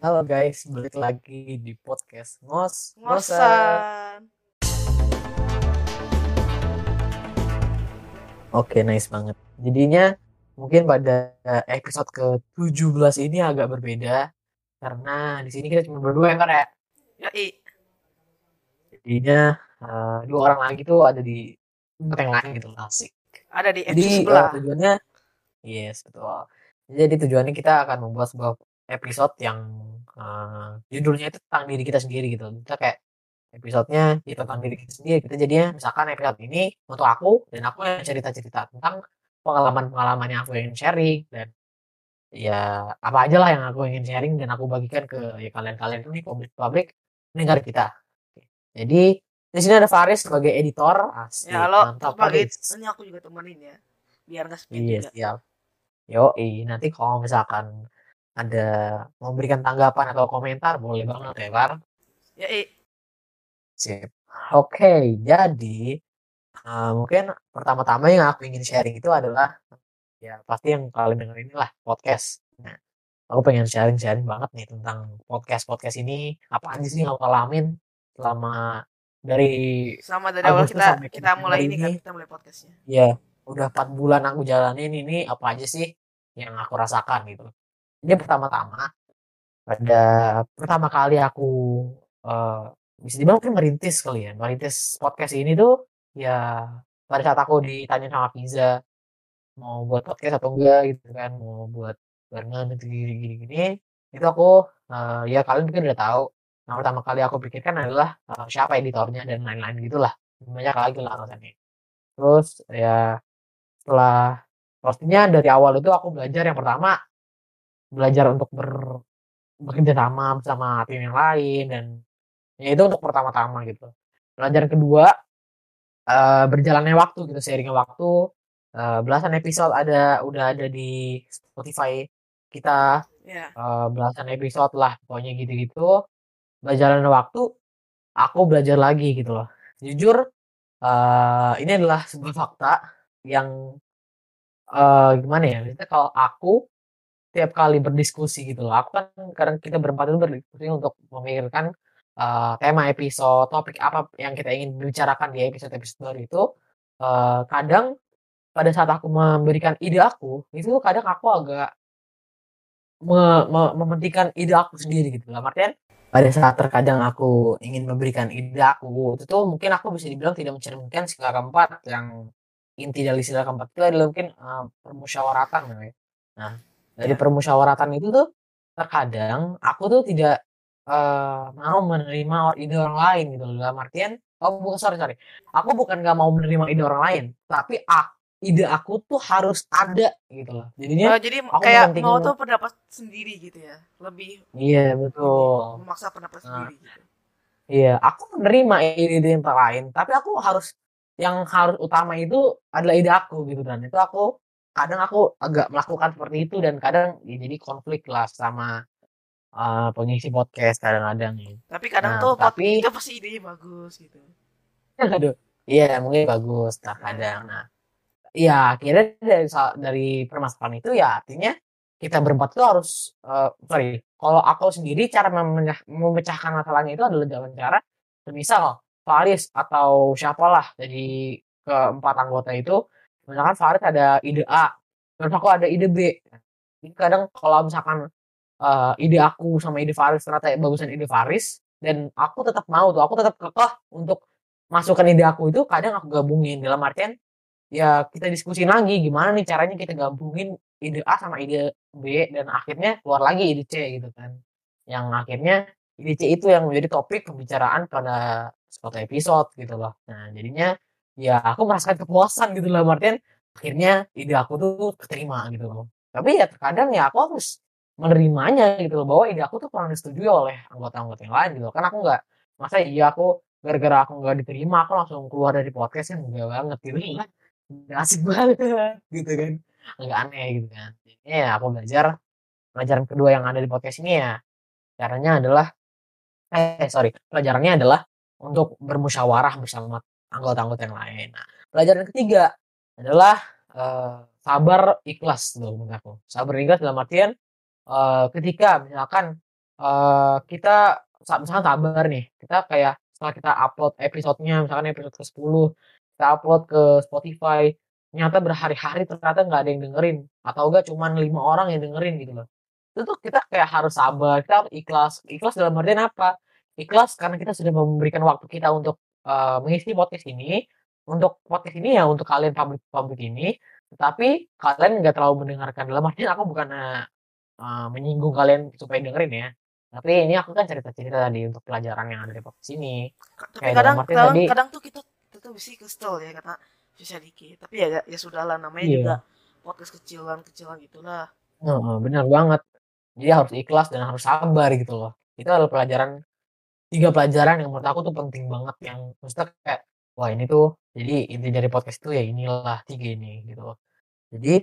Halo guys, balik lagi di podcast Ngos Ngosan. Ngosan. Oke, nice banget. Jadinya mungkin pada episode ke-17 ini agak berbeda karena di sini kita cuma berdua ya kan ya. Yoi. Jadinya eh, dua orang lagi tuh ada di lain gitu asik. Ada di Jadi episode eh, sebelah. tujuannya yes betul. Jadi tujuannya kita akan membuat sebuah episode yang eh, judulnya itu tentang diri kita sendiri gitu. Kita kayak episodenya ya tentang diri kita sendiri. Kita jadinya misalkan episode ini untuk aku dan aku yang cerita-cerita tentang pengalaman-pengalaman yang aku ingin sharing dan ya apa aja lah yang aku ingin sharing dan aku bagikan ke ya kalian-kalian ini publik-publik pendengar kita. Jadi di sini ada Faris sebagai editor. Asik, Ya halo, mantap sebagai Faris. ini aku juga temenin ya. Biar nggak sepi Iya juga. siap. Yoi, nanti kalau misalkan ada memberikan tanggapan atau komentar boleh banget ya. Sip. Oke, jadi eh, mungkin pertama-tama yang aku ingin sharing itu adalah ya pasti yang kalian dengerin ini lah podcast. Nah, aku pengen sharing-sharing banget nih tentang podcast-podcast ini. Apa aja sih yang aku alamin selama dari Sama dari awal kita kita mulai ini kan kita mulai podcastnya. ya udah empat bulan aku jalanin ini apa aja sih yang aku rasakan gitu. Jadi pertama-tama pada pertama kali aku eh bisa dibilang mungkin merintis kali ya, merintis podcast ini tuh ya pada saat aku ditanya sama Pizza mau buat podcast atau enggak gitu kan, mau buat barengan gitu gini gini. Itu aku eh, ya kalian mungkin udah tahu. Yang pertama kali aku pikirkan adalah eh, siapa editornya dan lain-lain gitulah. Banyak lagi lah alasannya. Terus ya setelah pastinya dari awal itu aku belajar yang pertama belajar untuk ber, bekerja sama sama tim yang lain dan ya itu untuk pertama-tama gitu. Pelajaran kedua eh, berjalannya waktu gitu, sharingnya waktu eh, belasan episode ada udah ada di Spotify kita Ya. eh, belasan episode lah pokoknya gitu-gitu. Berjalannya waktu aku belajar lagi gitu loh. Jujur eh, ini adalah sebuah fakta yang eh, gimana ya? Kalau aku tiap kali berdiskusi gitu loh. Aku kan kadang kita berempat itu berdiskusi untuk memikirkan eh, tema episode, topik apa yang kita ingin bicarakan di episode-episode baru itu. eh, kadang pada saat aku memberikan ide aku, itu kadang aku agak me- me- mementingkan ide aku sendiri gitu lah. Artian pada saat terkadang aku ingin memberikan ide aku, itu tuh mungkin aku bisa dibilang tidak mencerminkan sila keempat yang inti dari sila keempat itu adalah mungkin eh, permusyawaratan. Nah, dari Ya. permusyawaratan itu tuh terkadang aku tuh tidak eh, mau menerima ide orang lain gitu loh. Dalam artian, oh bukan sorry sorry, aku bukan nggak mau menerima ide orang lain, tapi ak- ide aku tuh harus ada gitu loh. Jadinya, Oh, jadi aku kayak mementingin- mau tuh pendapat sendiri gitu ya. Lebih iya betul, memaksa pendapat Nah. sendiri gitu. iya aku menerima ide-ide yang lain, tapi aku harus yang harus utama itu adalah ide aku gitu dan itu aku kadang aku agak melakukan seperti itu dan kadang ya jadi konflik lah sama eh, pengisi podcast kadang-kadang ya. Tapi kadang Nah, tuh tapi- itu pasti idenya bagus gitu. Aduh, iya mungkin bagus terkadang. Nah, iya akhirnya dari sa- dari permasalahan itu ya artinya kita berempat itu harus eh, sorry, kalau aku sendiri cara memecah- memecahkan masalahnya itu adalah dengan cara misal Faris atau siapalah dari keempat anggota itu misalkan Faris ada ide A terus aku ada ide B. Jadi kadang kalau misalkan eh, ide aku sama ide Faris ternyata bagusan ide Faris dan aku tetap mau tuh aku tetap kekeh untuk masukkan ide aku itu kadang aku gabungin. Dalam artian ya kita diskusi lagi gimana nih caranya kita gabungin ide A sama ide B dan akhirnya keluar lagi ide C gitu kan. Yang akhirnya ide C itu yang menjadi topik pembicaraan pada suatu episode gitu loh. Nah jadinya ya aku merasakan kepuasan gitu loh artian akhirnya ide aku tuh keterima gitu loh. Tapi ya terkadang ya aku harus menerimanya gitu loh bahwa ide aku tuh kurang disetujui oleh anggota-anggota yang lain gitu loh. kan aku nggak masa iya aku gara-gara aku nggak diterima aku langsung keluar dari podcast kan? Enggak banget gitu. Kan asik banget gitu kan. Agak aneh gitu kan. Ya aku belajar pelajaran kedua yang ada di podcast ini ya. Caranya adalah eh sorry pelajarannya adalah untuk bermusyawarah bersama anggota-anggota yang lain nah pelajaran ketiga adalah eh, sabar ikhlas tuh menurut aku sabar ikhlas dalam artian eh, ketika misalkan eee, kita sa misalkan sabar nih, kita kayak setelah kita upload episodenya, misalkan episode ke-10, kita upload ke Spotify, ternyata berhari-hari ternyata nggak ada yang dengerin, atau enggak cuman 5 orang yang dengerin gitu loh. Itu tuh kita kayak harus sabar, kita harus ikhlas. Ikhlas dalam artian apa? Ikhlas karena kita sudah memberikan waktu kita untuk, eee, mengisi podcast ini, untuk podcast ini ya untuk kalian publik-publik ini, tetapi kalian nggak terlalu mendengarkan. Dalam artian aku bukannya, eee, menyinggung kalian supaya dengerin ya, tapi ini aku kan cerita-cerita tadi untuk pelajaran yang ada di podcast ini. Ka tapi Kayak dalam kadang artian kadang tadi kadang tuh kita kita mesti kesel ya karena susah dikit. Tapi ya ya sudahlah namanya juga Iya. podcast kecilan-kecilan gitulah. Heeh, bener banget. Jadi harus ikhlas dan harus sabar gitu loh. Itu adalah pelajaran 3 pelajaran yang menurut aku tuh penting banget yang maksudnya kayak, wah ini tuh jadi inti dari podcast itu ya inilah 3 ini gitu loh. Jadi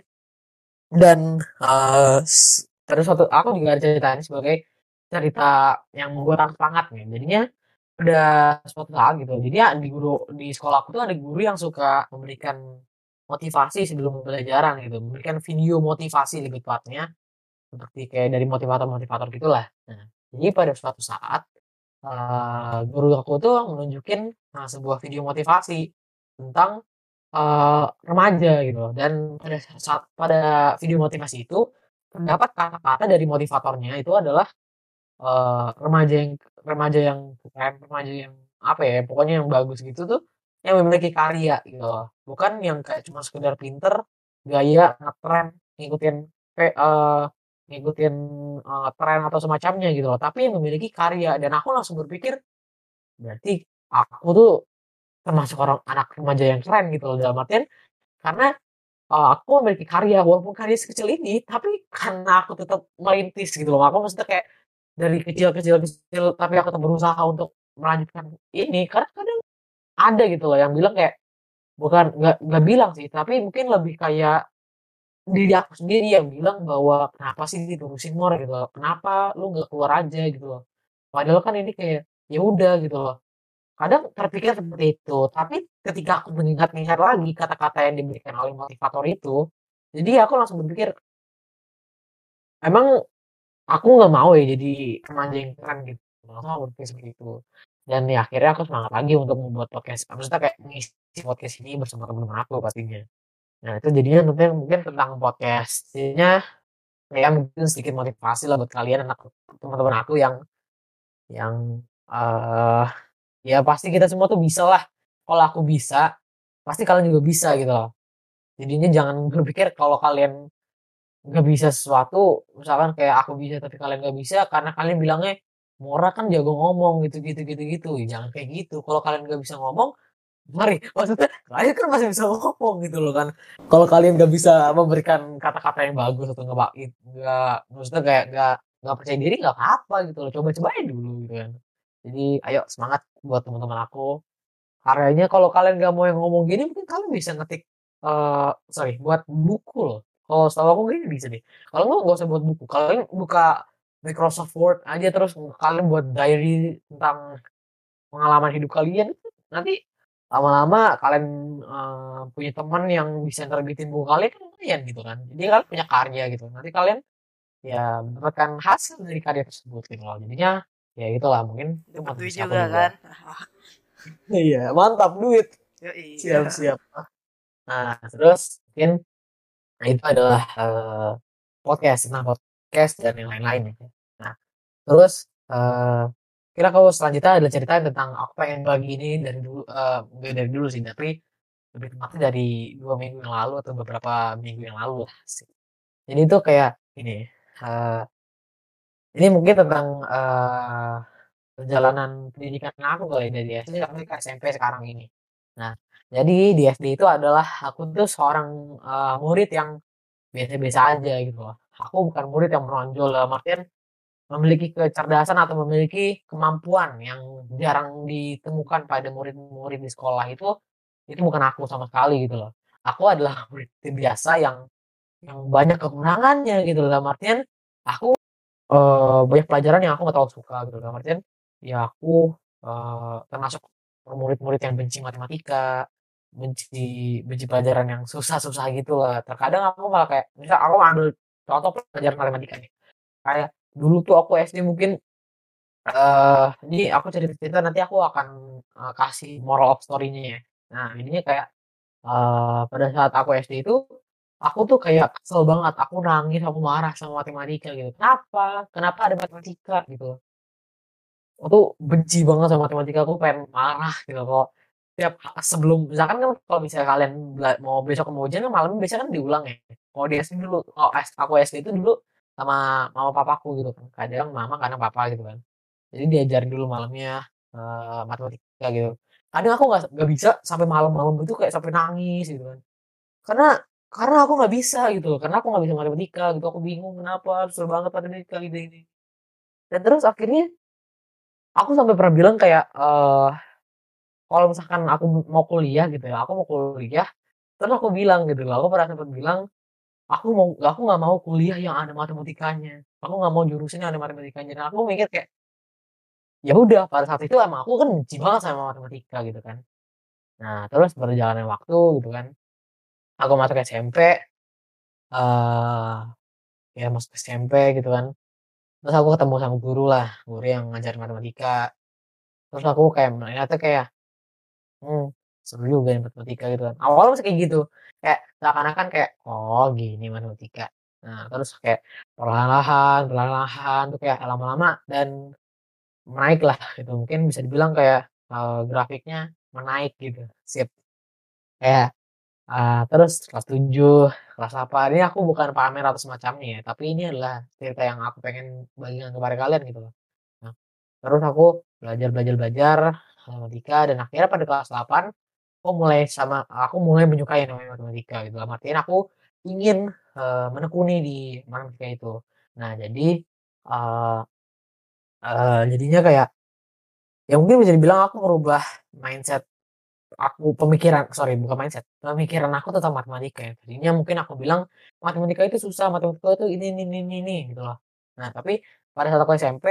dan, eee, s terus satu aku juga cerita ini sebagai cerita yang membuat aku semangat nih. Jadinya ada suatu saat gitu, jadi ya di guru di sekolahku tuh ada guru yang suka memberikan motivasi sebelum pembelajaran gitu, memberikan video motivasi lebih tepatnya, seperti kayak dari motivator-motivator gitulah. Nah, jadi pada suatu saat, eee, guru aku tuh menunjukin, eee, sebuah video motivasi tentang, eee, remaja gitu dan pada saat pada video motivasi itu terdapat kata-kata dari motivatornya itu adalah, eee, remaja yang remaja yang keren, remaja yang apa ya, pokoknya yang bagus gitu tuh, yang memiliki karya gitu. Bukan yang kayak cuma sekedar pinter, gaya, ngetren, ngikutin pe eee, ngikutin, eee, tren atau semacamnya gitu loh, tapi yang memiliki karya. Dan aku langsung berpikir, berarti aku tuh termasuk orang anak remaja yang keren gitu loh, dalam artian karena, eee, aku memiliki karya walaupun karya sekecil ini, tapi karena aku tetap merintis gitu loh. Aku maksudnya kayak dari kecil kecil kecil, tapi aku tetap berusaha untuk melanjutkan ini, karena kadang ada gitu loh yang bilang kayak bukan nggak nggak bilang sih, tapi mungkin lebih kayak diri aku sendiri yang bilang bahwa, "Kenapa sih diterusin Mor?" Gitu loh, "Kenapa lu nggak keluar aja?" Gitu loh. Padahal kan ini kayak, ya udah gitu loh. Kadang terpikir seperti itu, tapi ketika aku mengingat-ingat lagi kata-kata yang diberikan oleh motivator itu, jadi aku langsung berpikir emang aku nggak mau ya jadi remaja yang keren gitu, langsung aku berpikir seperti itu. Dan ya akhirnya aku semangat lagi untuk membuat podcast, maksudnya kayak mengisi podcast ini bersama teman-teman aku pastinya. Nah itu jadinya tentunya mungkin tentang podcast, jadinya ya mungkin sedikit motivasi lah buat kalian anak teman-teman aku yang yang, eee, ya pasti kita semua tuh bisalah. Kalau aku bisa, pasti kalian juga bisa gitu loh. Jadinya jangan berpikir kalau kalian nggak bisa sesuatu, misalkan kayak aku bisa tapi kalian nggak bisa karena kalian bilangnya, "Mora kan jago ngomong," gitu gitu gitu gitu, jangan kayak gitu. Kalau kalian nggak bisa ngomong, mari maksudnya kalian kan masih bisa ngomong gitu loh kan. Kalau kalian nggak bisa memberikan kata-kata yang bagus atau nggak nggak maksudnya kayak nggak nggak percaya diri nggak apa-apa gitu loh, coba-coba aja dulu gitu kan. Jadi ayo semangat buat teman-teman aku. Karyanya kalau kalian nggak mau yang ngomong gini mungkin kalian bisa ngetik, eee, sorry buat buku loh. Kalau setahu aku kayaknya bisa deh. Kalau enggak nggak usah buat buku, kalian buka Microsoft Word aja terus kalian buat diary tentang pengalaman hidup kalian, nanti lama-lama kalian, eee, punya teman yang bisa nerbitin buku kalian kan lumayan gitu kan. Jadi kalian punya karya gitu, nanti kalian ya mendapatkan hasil dari karya tersebut gitu loh. Jadinya ya gitulah mungkin itu Dapat duit juga juga. kan. Iya mantap duit, Yoi. siap siap. Nah terus mungkin nah itu adalah, eee, podcast, tentang podcast dan yang lain-lain ya. Nah terus, eee, kira kalau selanjutnya adalah cerita tentang aku pengen bagi ini dari dulu, nggak dari dulu sih, tapi lebih tepatnya dari 2 minggu yang lalu atau beberapa minggu yang lalu lah sih. Jadi itu kayak ini, eee ini mungkin tentang, eee, perjalanan pendidikan aku kali dari SD sampai ke SMP sekarang ini. Nah, jadi di SD itu adalah aku tuh seorang, eee, murid yang biasa-biasa aja gitu. Aku bukan murid yang menonjol dalam artian memiliki kecerdasan atau memiliki kemampuan yang jarang ditemukan pada murid-murid di sekolah itu, itu bukan aku sama sekali gitu loh. Aku adalah murid biasa yang yang banyak kekurangannya gitu loh, dalam artian aku, eee, banyak pelajaran yang aku nggak terlalu suka gitu, dalam artian ya aku, eee, termasuk murid-murid yang benci matematika, benci benci pelajaran yang susah-susah gitulah. Terkadang aku malah kayak misal aku ngambil contoh pelajaran matematika nih, kayak dulu tuh aku SD mungkin Eee, ini aku cerita-cerita nanti aku akan, eee, kasih moral of story-nya ya. Nah, ininya kayak, eee, pada saat aku SD itu, aku tuh kayak kesel banget, aku nangis, aku marah sama matematika gitu. Kenapa? Kenapa ada matematika gitu. Aku tuh benci banget sama matematika, aku pengen marah gitu kok tiap sebelum misalkan kan kalau misalnya kalian mau besok mau ujian kan malamnya biasanya kan diulang ya. Kalau di SD dulu, kalau aku SD itu dulu sama mama papaku gitu kan, kadang mama kadang papa gitu kan. Jadi diajarin dulu malamnya, eee, matematika gitu. Kadang aku nggak nggak bisa sampai malam-malam itu kayak sampai nangis gitu kan. Karena karena aku nggak bisa gitu karena aku nggak bisa matematika gitu, aku bingung kenapa susah banget matematika gini gini. Dan terus akhirnya aku sampai pernah bilang kayak, eee, kalau misalkan aku mau kuliah gitu ya, aku mau kuliah, terus aku bilang gitu loh, aku pernah sempet bilang, "Aku mau aku nggak mau kuliah yang ada matematikanya, aku nggak mau jurusan yang ada matematikanya." Dan aku mikir kayak Ya udah, pada saat itu emang aku kan benci banget sama matematika gitu kan. Nah, terus berjalannya waktu gitu kan, aku masuk SMP, eee, ya masuk SMP gitu kan, terus aku ketemu sama guru lah, guru yang ngajarin matematika. Terus aku kayak melihatnya kayak, "Hmm, seru juga ya matematika," gitu kan. Awalnya masih kayak gitu, kayak seakan-akan kayak, "Oh gini matematika." Nah, terus kayak perlahan-lahan perlahan-lahan tuh kayak lama-lama dan Menaik lah gitu, mungkin bisa dibilang kayak, eee, grafiknya menaik gitu, sip. Kayak, eee, terus kelas 7 kelas 8, ini aku bukan pamer atau semacamnya ya, tapi ini adalah cerita yang aku pengen bagikan kepada kalian gitu loh. Nah, terus aku belajar belajar belajar matematika dan akhirnya pada kelas 8 aku mulai sama aku mulai menyukai namanya matematika gitu, dalam artian aku ingin, eee, menekuni di matematika itu. Nah jadi, eee eee, jadinya kayak Ya mungkin bisa dibilang aku merubah mindset aku pemikiran sorry bukan mindset, pemikiran aku tentang matematika ya. Tadinya mungkin aku bilang, "Matematika itu susah, matematika itu ini ini ini ini," gitu loh. Nah tapi pada saat aku SMP,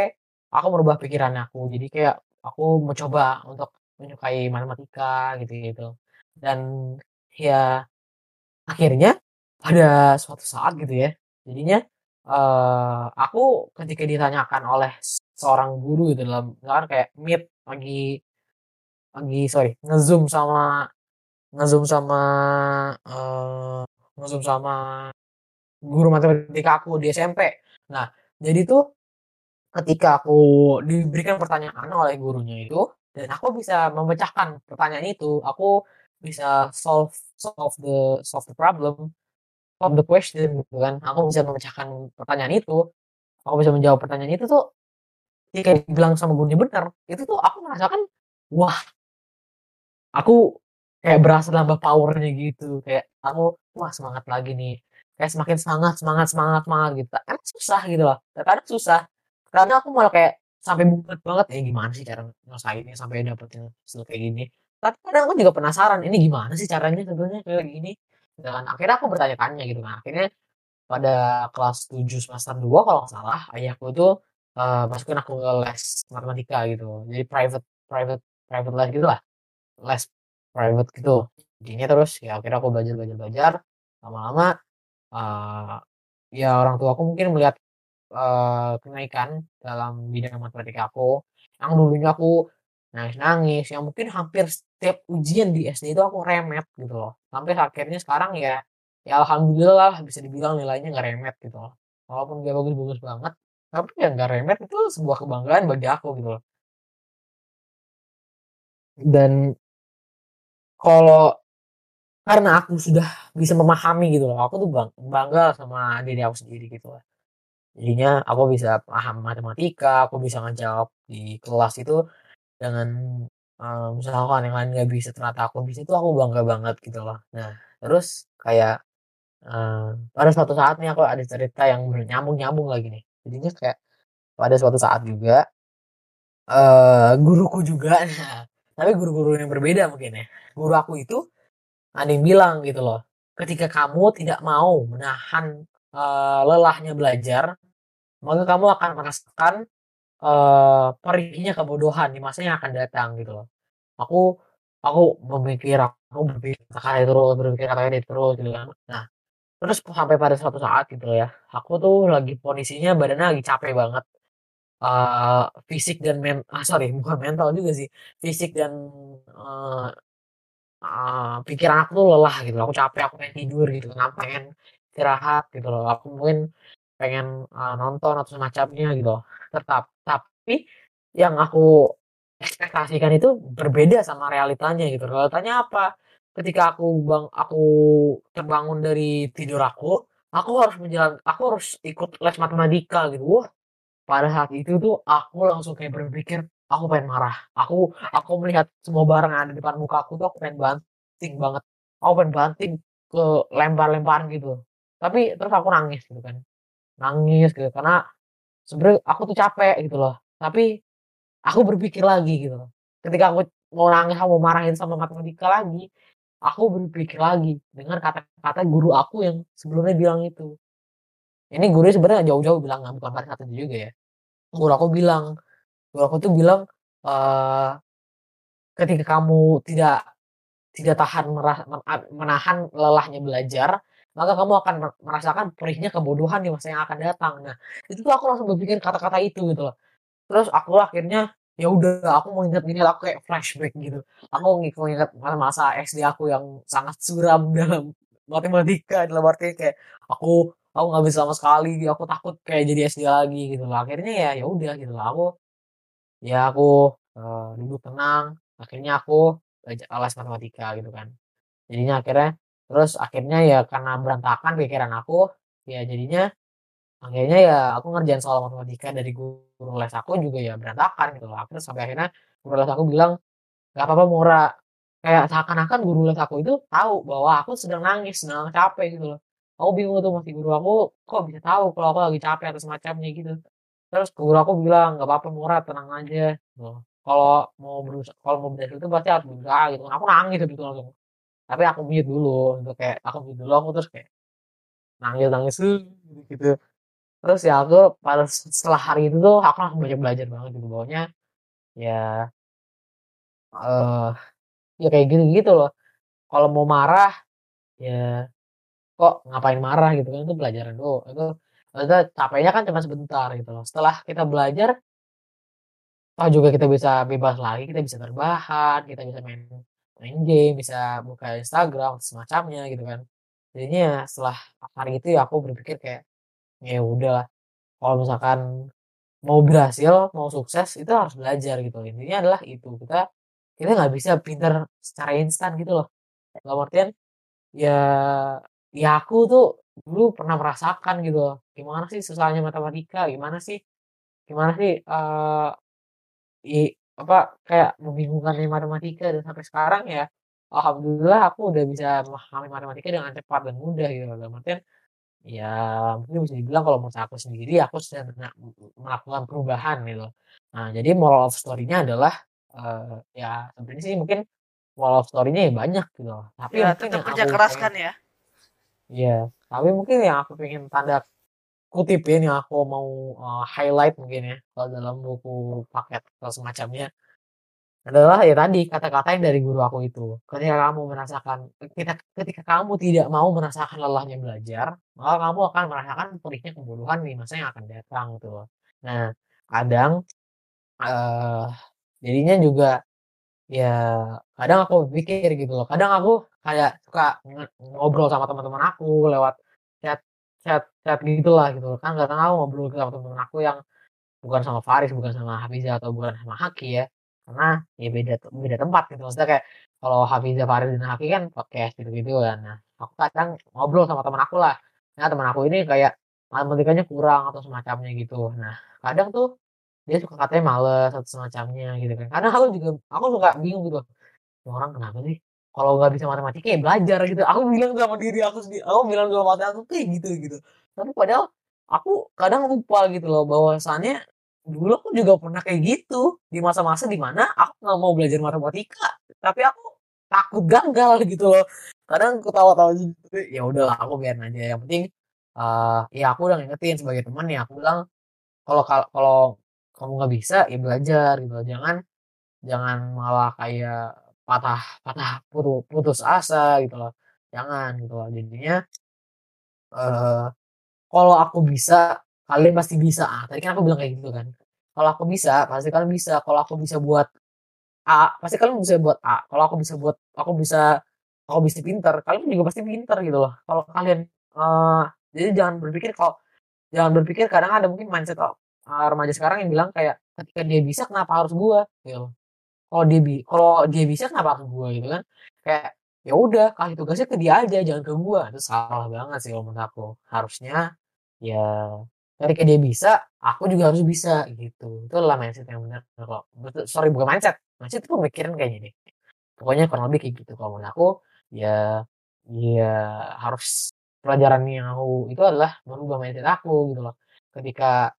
aku merubah pikiran aku. Jadi kayak aku mencoba untuk menyukai matematika gitu-gitu. Dan ya akhirnya pada suatu saat gitu ya, jadinya, eee, aku ketika ditanyakan oleh seorang guru gitu dalam misalkan kayak meet lagi lagi sorry, nge-Zoom sama nge-Zoom sama, eee, nge-Zoom sama guru matematika aku di SMP. Nah, jadi tuh ketika aku diberikan pertanyaan oleh gurunya itu, dan aku bisa memecahkan pertanyaan itu, aku bisa solve solve the solve the problem, solve the question gitu kan. Aku bisa memecahkan pertanyaan itu, aku bisa menjawab pertanyaan itu tuh, ketika dibilang sama gurunya benar, itu tuh aku merasakan, wah Aku kayak berasa nambah power-nya gitu, kayak aku, wah semangat lagi nih, kayak semakin semangat semangat semangat semangat gitu, karena susah gitu loh, terkadang susah, karena aku malah kayak sampai mumet banget, "Eh, gimana sih cara nyelesainnya sampai dapetin hasil kayak gini?" Tapi kadang aku juga penasaran, "Ini gimana sih caranya sebenarnya kayak gini?" Dan akhirnya aku bertanya-tanya gitu kan, akhirnya pada kelas 7 semester 2 kalau nggak salah, ayahku tuh, eee, masukin aku ke les matematika gitu, jadi private private private les gitulah. Les private gitu. Jadinya terus ya akhirnya aku belajar belajar belajar, lama-lama, eee, ya orang tuaku mungkin melihat, eee, kenaikan dalam bidang matematika aku, yang dulunya aku nangis-nangis, yang mungkin hampir setiap ujian di SD itu aku remet gitu loh. Sampai akhirnya sekarang ya, ya alhamdulillah bisa dibilang nilainya nggak remet gitu loh. Walaupun nggak bagus-bagus banget, tapi ya nggak remet itu sebuah kebanggaan bagi aku gitu loh. Dan kalau karena aku sudah bisa memahami gitu loh, aku tuh bang bangga sama diri aku sendiri gitu loh. Jadinya aku bisa paham matematika, aku bisa ngejawab di kelas itu dengan, eee, misalkan yang lain nggak bisa ternyata aku bisa itu aku bangga banget gitu loh. Nah terus kayak, eee, pada suatu saat nih aku ada cerita yang bener nyambung-nyambung lagi nih. Jadinya kayak pada suatu saat juga, eee, guruku juga nah, tapi guru-guru yang berbeda mungkin ya. Guru aku itu ada yang bilang gitu loh, "Ketika kamu tidak mau menahan, eee, lelahnya belajar, maka kamu akan merasakan, eee, perihnya kebodohan di masa yang akan datang," gitu loh. Aku aku memikir aku berpikir kata terus berpikir kata ini terus gitu kan. Nah, terus sampai pada suatu saat gitu ya, aku tuh lagi kondisinya badannya lagi capek banget, eee, fisik dan men ah, sorry bukan mental juga sih, fisik dan, eee eee, pikiran aku tuh lelah gitu, aku capek, aku pengen tidur gitu. Kan, pengen istirahat gitu loh, aku mungkin pengen, eee, nonton atau semacamnya gitu. Tetap tapi yang aku ekspektasikan itu berbeda sama realitanya gitu. Realitanya apa? Ketika aku bang aku terbangun dari tidur aku, aku harus menjalan aku harus ikut les matematika gitu. Wah, pada saat itu tuh aku langsung kayak berpikir, aku pengen marah. Aku aku melihat semua barang yang ada di depan muka aku tuh aku pengen banting banget. Aku pengen banting ke lempar-lemparan gitu. Tapi terus aku nangis gitu kan. Nangis gitu karena sebenarnya aku tuh capek gitu loh. Tapi aku berpikir lagi gitu loh. Ketika aku mau nangis, aku mau marahin sama matematika lagi, aku berpikir lagi dengan kata-kata guru aku yang sebelumnya bilang itu. Ini gurunya sebenarnya jauh-jauh bilang, nggak bukan pada itu juga ya. Guru aku bilang, guru aku tuh bilang, eee, ketika kamu tidak tidak tahan menahan lelahnya belajar, maka kamu akan mer merasakan perihnya kebodohan di masa yang akan datang. Nah, itu tuh aku langsung berpikir kata-kata itu gitu loh. Terus aku akhirnya, ya udah aku mengingat-ingat aku kayak flashback gitu. Aku ngi mengingat masa-masa SD aku yang sangat suram dalam matematika, dalam artian kayak aku aku nggak bisa sama sekali, aku takut kayak jadi SD lagi gitu loh. Akhirnya ya ya udah gitu loh, aku ya aku, eee, duduk tenang, akhirnya aku baca les matematika gitu kan. Jadinya akhirnya terus akhirnya ya karena berantakan pikiran aku, ya jadinya Akhirnya ya aku ngerjain soal matematika dari guru les aku juga ya berantakan gitu loh. Akhirnya sampai akhirnya guru les aku bilang, "Nggak apa-apa Mora." Kayak seakan-akan guru les aku itu tahu bahwa aku sedang nangis, sedang capek gitu loh. Aku bingung tuh masih guru aku kok bisa tahu kalau aku lagi capek atau semacamnya gitu. Terus guru aku bilang, "Nggak apa-apa Mora, tenang aja." Gitu. Kalau mau berusaha kalau mau belajar itu pasti harus berusaha gitu. Aku nangis habis itu langsung. Tapi aku mute dulu, untuk kayak aku mute dulu, aku terus kayak nangis-nangis, gitu. Terus ya aku pada setelah hari itu tuh aku langsung banyak belajar banget gitu bahwanya ya, eee, ya kayak gitu-gitu loh. Kalau mau marah, ya kok ngapain marah gitu kan, itu pelajaran doang, itu maksudnya capeknya kan cuma sebentar gitu loh. Setelah kita belajar, toh juga kita bisa bebas lagi, kita bisa berbahan, kita bisa main main game, bisa buka Instagram, semacamnya gitu kan. Jadinya ya setelah hari itu ya aku berpikir kayak, ya udah kalau misalkan mau berhasil, mau sukses itu harus belajar gitu. Intinya adalah itu, kita kita nggak bisa pinter secara instan gitu loh. Dalam artian, ya ya aku tuh dulu pernah merasakan gitu loh, gimana sih susahnya matematika, gimana sih gimana sih, i apa, kayak membingungkannya matematika dan sampai sekarang ya, alhamdulillah aku udah bisa memahami matematika dengan cepat dan mudah gitu. Dalam artian Ya, mungkin bisa dibilang kalau menurut aku sendiri, aku sedang melakukan perubahan gitu. Nah, jadi moral of story-nya adalah, eee, ya sebenarnya sih mungkin moral of story-nya ya banyak gitu tapi Ya, tetap yang kerja keras kan ya. iya, tapi mungkin yang aku pengen tanda kutipin, yang aku mau, eee, highlight mungkin ya, kalau dalam buku paket atau semacamnya, adalah ya tadi, kata-kata yang dari guru aku itu. Ketika kamu merasakan ketika ketika kamu tidak mau merasakan lelahnya belajar, maka kamu akan merasakan perihnya kebodohan di masa yang akan datang gitu loh. Nah, kadang, eee, jadinya juga ya kadang aku berpikir gitu loh, kadang aku kayak suka ngobrol sama teman-teman aku lewat chat chat chat gitulah gitu kan kadang aku ngobrol sama teman-teman aku yang Bukan sama Faris, bukan sama Hafiza, atau bukan sama Haki ya, karena ya beda beda tempat gitu. Maksudnya kayak kalau Hafiza, Faris, dan Haki kan podcast gitu-gitu kan. Nah, aku kadang ngobrol sama teman aku lah. Nah, teman aku ini kayak matematikanya kurang atau semacamnya gitu. Nah, kadang tuh dia suka katanya males atau semacamnya gitu kan. Kadang aku juga aku suka bingung gitu, "Ini orang kenapa sih kalau nggak bisa matematika ya belajar," gitu. Aku bilang sama diri aku sendiri, aku bilang sama hati aku kayak gitu gitu. Tapi padahal aku kadang lupa gitu loh bahwasannya Dulu aku juga pernah kayak gitu, di masa-masa di mana aku nggak mau belajar matematika, tapi aku takut gagal gitu loh. Kadang ketawa-tawa gitu, ya udahlah aku biarin aja, yang penting, eee, ya aku udah ngingetin sebagai teman ya aku bilang, "Kalau kal kalau kamu nggak bisa, ya belajar gitu jangan jangan malah kayak patah patah putu putus asa gitu loh, jangan gitu loh." Jadinya, eee, kalau aku bisa, kalian pasti bisa, ah, tadi kan aku bilang kayak gitu kan. kalau aku bisa pasti kalian bisa. Kalau aku bisa buat A pasti kalian bisa buat A. Kalau aku bisa buat aku bisa aku bisa pinter kalian juga pasti pinter gitu loh. Kalau kalian uh, jadi jangan berpikir kalau jangan berpikir kadang ada mungkin mindset uh, remaja sekarang yang bilang kayak ketika dia bisa kenapa harus gua? Gitu kalau dia bi kalau dia bisa kenapa harus gua gitu kan. Kayak ya udah kasih tugasnya ke dia aja jangan ke gua. Itu salah banget sih kalau menurut aku. Harusnya ya ketika dia bisa aku juga harus bisa gitu. Itu adalah mindset yang benar. Kalau sorry bukan mindset. Mindset itu pemikiran kayak gini pokoknya kurang lebih kayak gitu. Kalau menurut aku ya ya harus pelajaran yang aku itu adalah merubah mindset aku gitu loh. Ketika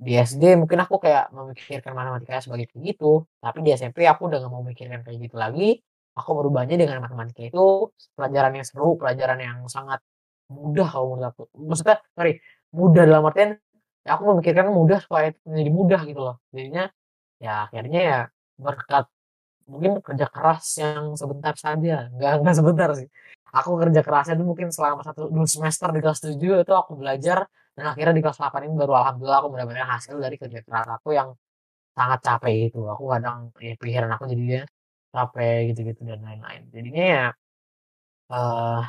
di SD mungkin aku kayak memikirkan matematika sebagai kayak gitu. Tapi di SMP aku udah gak mau mikirkan kayak gitu lagi. Aku merubahnya dengan matematika itu pelajaran yang seru pelajaran yang sangat mudah kalau menurut aku. Maksudnya sorry mudah dalam artian ya aku memikirkan mudah supaya menjadi mudah gitu loh. Jadinya ya akhirnya ya berkat mungkin kerja keras yang sebentar saja. Nggak nggak sebentar sih. Aku kerja kerasnya itu mungkin selama satu dua semester di kelas tujuh itu aku belajar dan akhirnya di kelas 8 ini baru alhamdulillah aku mendapatkan hasil dari kerja keras aku yang sangat capek itu aku kadang ya pikiran aku jadinya capek gitu-gitu dan lain-lain. Jadinya ya uh,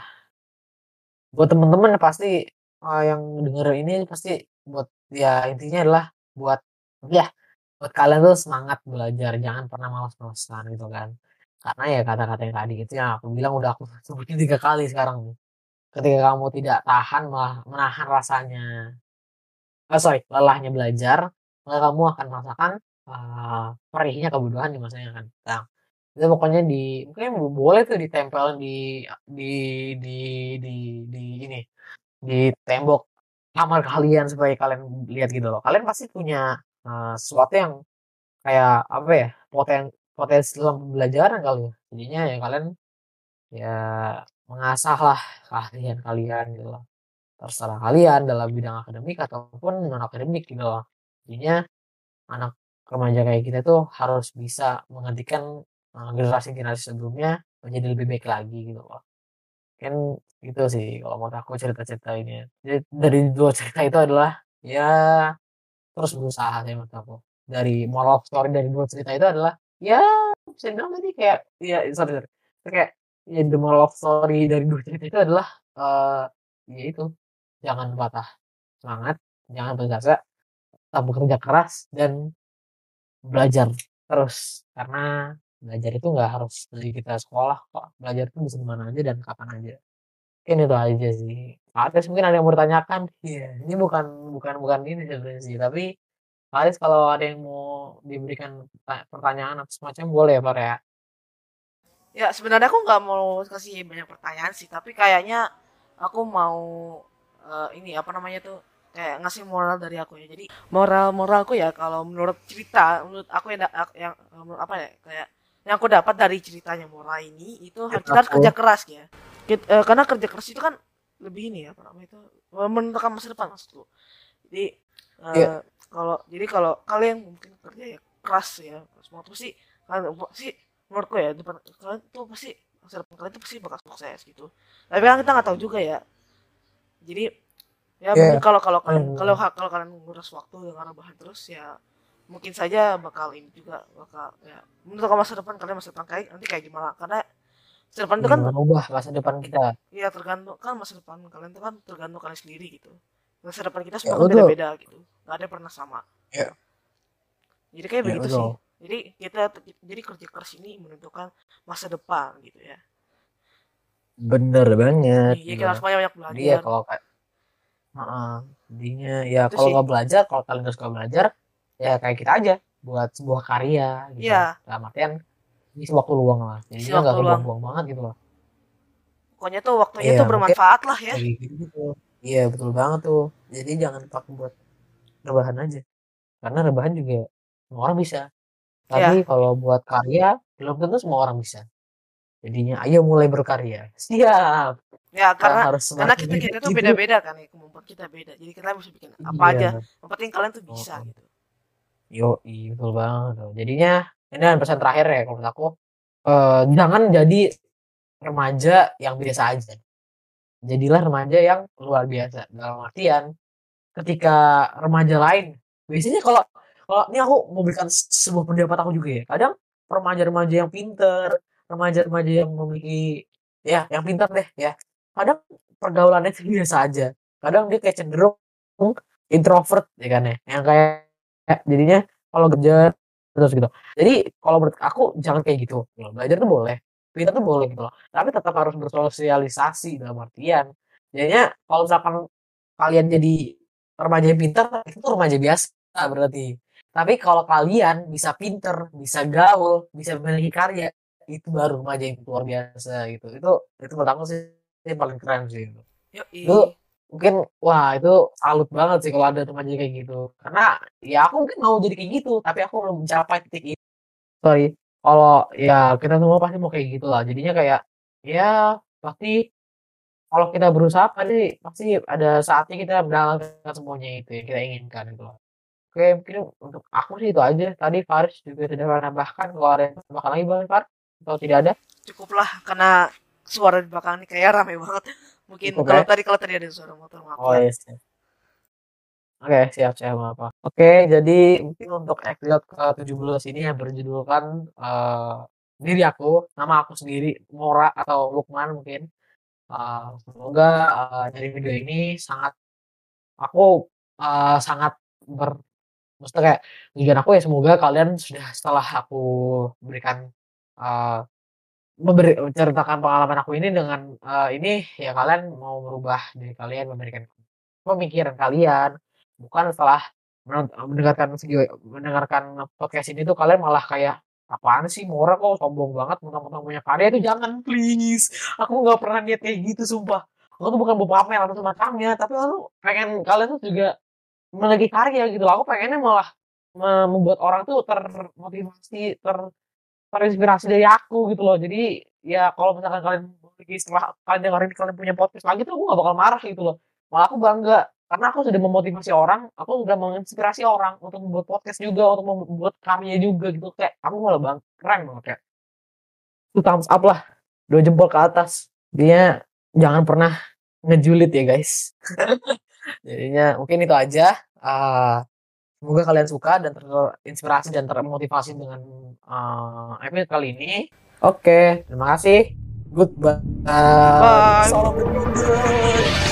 buat temen-temen pasti uh, yang denger ini pasti buat ya intinya adalah buat ya buat kalian tuh semangat belajar jangan pernah malas-malasan gitu kan. Karena ya kata-kata yang tadi itu yang aku bilang udah aku sebutin tiga kali sekarang nih ketika kamu tidak tahan malah menahan rasanya. Oh sorry lelahnya belajar maka kamu akan merasakan uh, perihnya kebodohan di masa yang akan datang itu pokoknya di mungkin boleh tuh ditempel di di di di di, di ini di tembok kamar kalian supaya kalian lihat gitu loh. Kalian pasti punya uh, sesuatu yang kayak apa ya poten potensi dalam pembelajaran kali ya. Jadinya ya kalian ya mengasah lah keahlian kalian gitu loh. Terserah kalian dalam bidang akademik ataupun non akademik gitu loh. Jadinya anak remaja kayak kita tuh harus bisa menggantikan generasi-generasi sebelumnya menjadi lebih baik lagi gitu loh. Kan gitu sih kalau mau aku cerita-cerita ini. Jadi dari dua cerita itu adalah ya terus berusaha sih menurut aku. Dari moral story dari dua cerita itu adalah ya bisa bilang tadi kayak ya sorry, sorry. Kayak ya the moral story dari dua cerita itu adalah uh, ya itu jangan patah semangat jangan berjasa tetap bekerja keras dan belajar terus. Karena belajar itu nggak harus dari kita sekolah kok. Belajar itu bisa mana aja dan kapan aja. Ini itu aja sih. Ates mungkin ada yang mau ditanyakan? Iya ini bukan bukan bukan ini sebenarnya sih. Tapi Ates kalau ada yang mau diberikan pertanyaan atau semacam boleh ya Pak ya ya sebenarnya aku nggak mau kasih banyak pertanyaan sih tapi kayaknya aku mau uh, ini apa namanya tuh kayak ngasih moral dari aku ya. Jadi moral moralku ya kalau menurut cerita menurut aku yang yang menurut apa ya kayak yang aku dapat dari ceritanya Mora ini itu ya, kita harus kerja keras ya. Kita, uh, karena kerja keras itu kan lebih ini ya apa namanya itu menentukan masa depan maksudku jadi uh, yeah. kalau jadi kalau kalian mungkin kerja ya keras ya semua tuh sih kalian sih menurutku ya depan kalian tuh pasti masa depan kalian tuh pasti bakal sukses gitu. Tapi kan kita nggak tahu juga ya. Jadi ya yeah. mungkin kalau kalau kalian kalau kalau kalian ngurus waktu dengan rebahan terus ya mungkin saja bakal ini juga bakal ya. Menurut masa depan kalian masa depan kayak nanti kayak gimana? Karena masa depan itu kan berubah masa depan kita. Iya tergantung kan masa depan kalian itu kan tergantung kalian sendiri gitu. Masa depan kita semua ya, kan beda-beda gitu. Nggak ada pernah sama. Ya. jadi kayak ya, begitu betul. sih jadi kita jadi kerja keras ini menentukan masa depan gitu ya. Bener banget. Iya kita harus banyak banyak belajar. Iya kalau kayak uh, intinya ya kalau nggak belajar kalau kalian harus nggak belajar ya kayak kita aja buat sebuah karya gitu. Yeah. dalam artian ini waktu luang lah. Jadi nggak buang-buang banget gitu loh. Pokoknya tuh waktunya yeah, tuh bermanfaat lah ya. gitu, gitu. iya betul banget tuh. Jadi jangan pakai buat rebahan aja. Karena rebahan juga orang bisa tapi yeah. kalau buat karya belum tentu semua orang bisa jadinya ayo mulai berkarya siap ya karena harus karena kita kita tuh beda-beda kan ya kemampuan kita beda jadi kita bisa bikin apa iya. aja yang penting kalian tuh bisa oh. gitu Yo, betul banget tuh. Jadinya ini kan pesan terakhir ya kalau menurut aku uh, jangan jadi remaja yang biasa aja. Jadilah remaja yang luar biasa. Dalam artian ketika remaja lain biasanya kalau kalau ini aku mau berikan sebuah pendapat aku juga ya. Kadang remaja-remaja yang pinter remaja-remaja yang memiliki ya yang pintar deh ya. Kadang pergaulannya itu biasa aja. Kadang dia kayak cenderung introvert ya kan ya. Yang kayak jadinya kalau kerja terus gitu. Jadi kalau menurut aku jangan kayak gitu. Belajar tuh boleh pintar tuh boleh gitu loh. Tapi tetap harus bersosialisasi dalam artian. Jadinya kalau misalkan kalian jadi remaja yang pintar itu remaja biasa berarti tapi kalau kalian bisa pinter bisa gaul bisa memiliki karya itu baru remaja yang luar biasa gitu. Itu itu menurut aku sih yang paling keren sih itu. Itu mungkin wah itu salut banget sih kalau ada remaja kayak gitu. Karena ya aku mungkin mau jadi kayak gitu tapi aku belum mencapai titik itu sorry. Kalau ya kita semua pasti mau kayak gitu lah. Jadinya kayak ya pasti kalau kita berusaha pasti pasti ada saatnya kita mendapatkan semuanya itu yang kita inginkan itu. Oke, mungkin untuk aku sih itu aja. Tadi Faris juga sudah menambahkan kalau ada yang tambahkan lagi Bang Far atau tidak ada? Cukuplah karena suara di belakang ini kayak rame banget. Mungkin Cukup, kalau ya? tadi kalau tadi ada suara motor maaf. Oh iya. Yes. Oke, siap siap apa. Oke, jadi mungkin untuk episode ke-17 ini yang berjudulkan uh, diri aku, nama aku sendiri, Mora atau Lukman mungkin. Uh, semoga uh, dari video ini sangat aku uh, sangat ber maksudnya kayak tujuan aku ya semoga kalian sudah setelah aku berikan uh, memberi menceritakan pengalaman aku ini dengan uh, ini ya kalian mau merubah diri kalian memberikan pemikiran kalian. Bukan setelah mendengarkan mendengarkan podcast ini tuh kalian malah kayak apaan sih Mora? Kok sombong banget mentang-mentang punya karya? Itu jangan please. Aku nggak pernah niat kayak gitu sumpah. Aku tuh bukan mau pamer atau semacamnya tapi aku pengen kalian tuh juga memiliki karya gitu. Aku pengennya malah membuat orang tuh termotivasi, ter terinspirasi dari aku gitu loh. Jadi ya kalau misalkan kalian memiliki setelah kalian dengerin kalian punya podcast lagi tuh aku gak bakal marah gitu loh. Malah aku bangga karena aku sudah memotivasi orang, aku sudah menginspirasi orang untuk membuat podcast juga, untuk membuat karya juga gitu kayak aku malah bang keren banget kayak itu thumbs up lah dua jempol ke atas dia jangan pernah ngejulit ya guys Jadinya mungkin itu aja. Uh, semoga kalian suka dan terinspirasi dan termotivasi dengan uh, episode kali ini. Oke, okay, terima kasih. Goodbye. Bye. Salam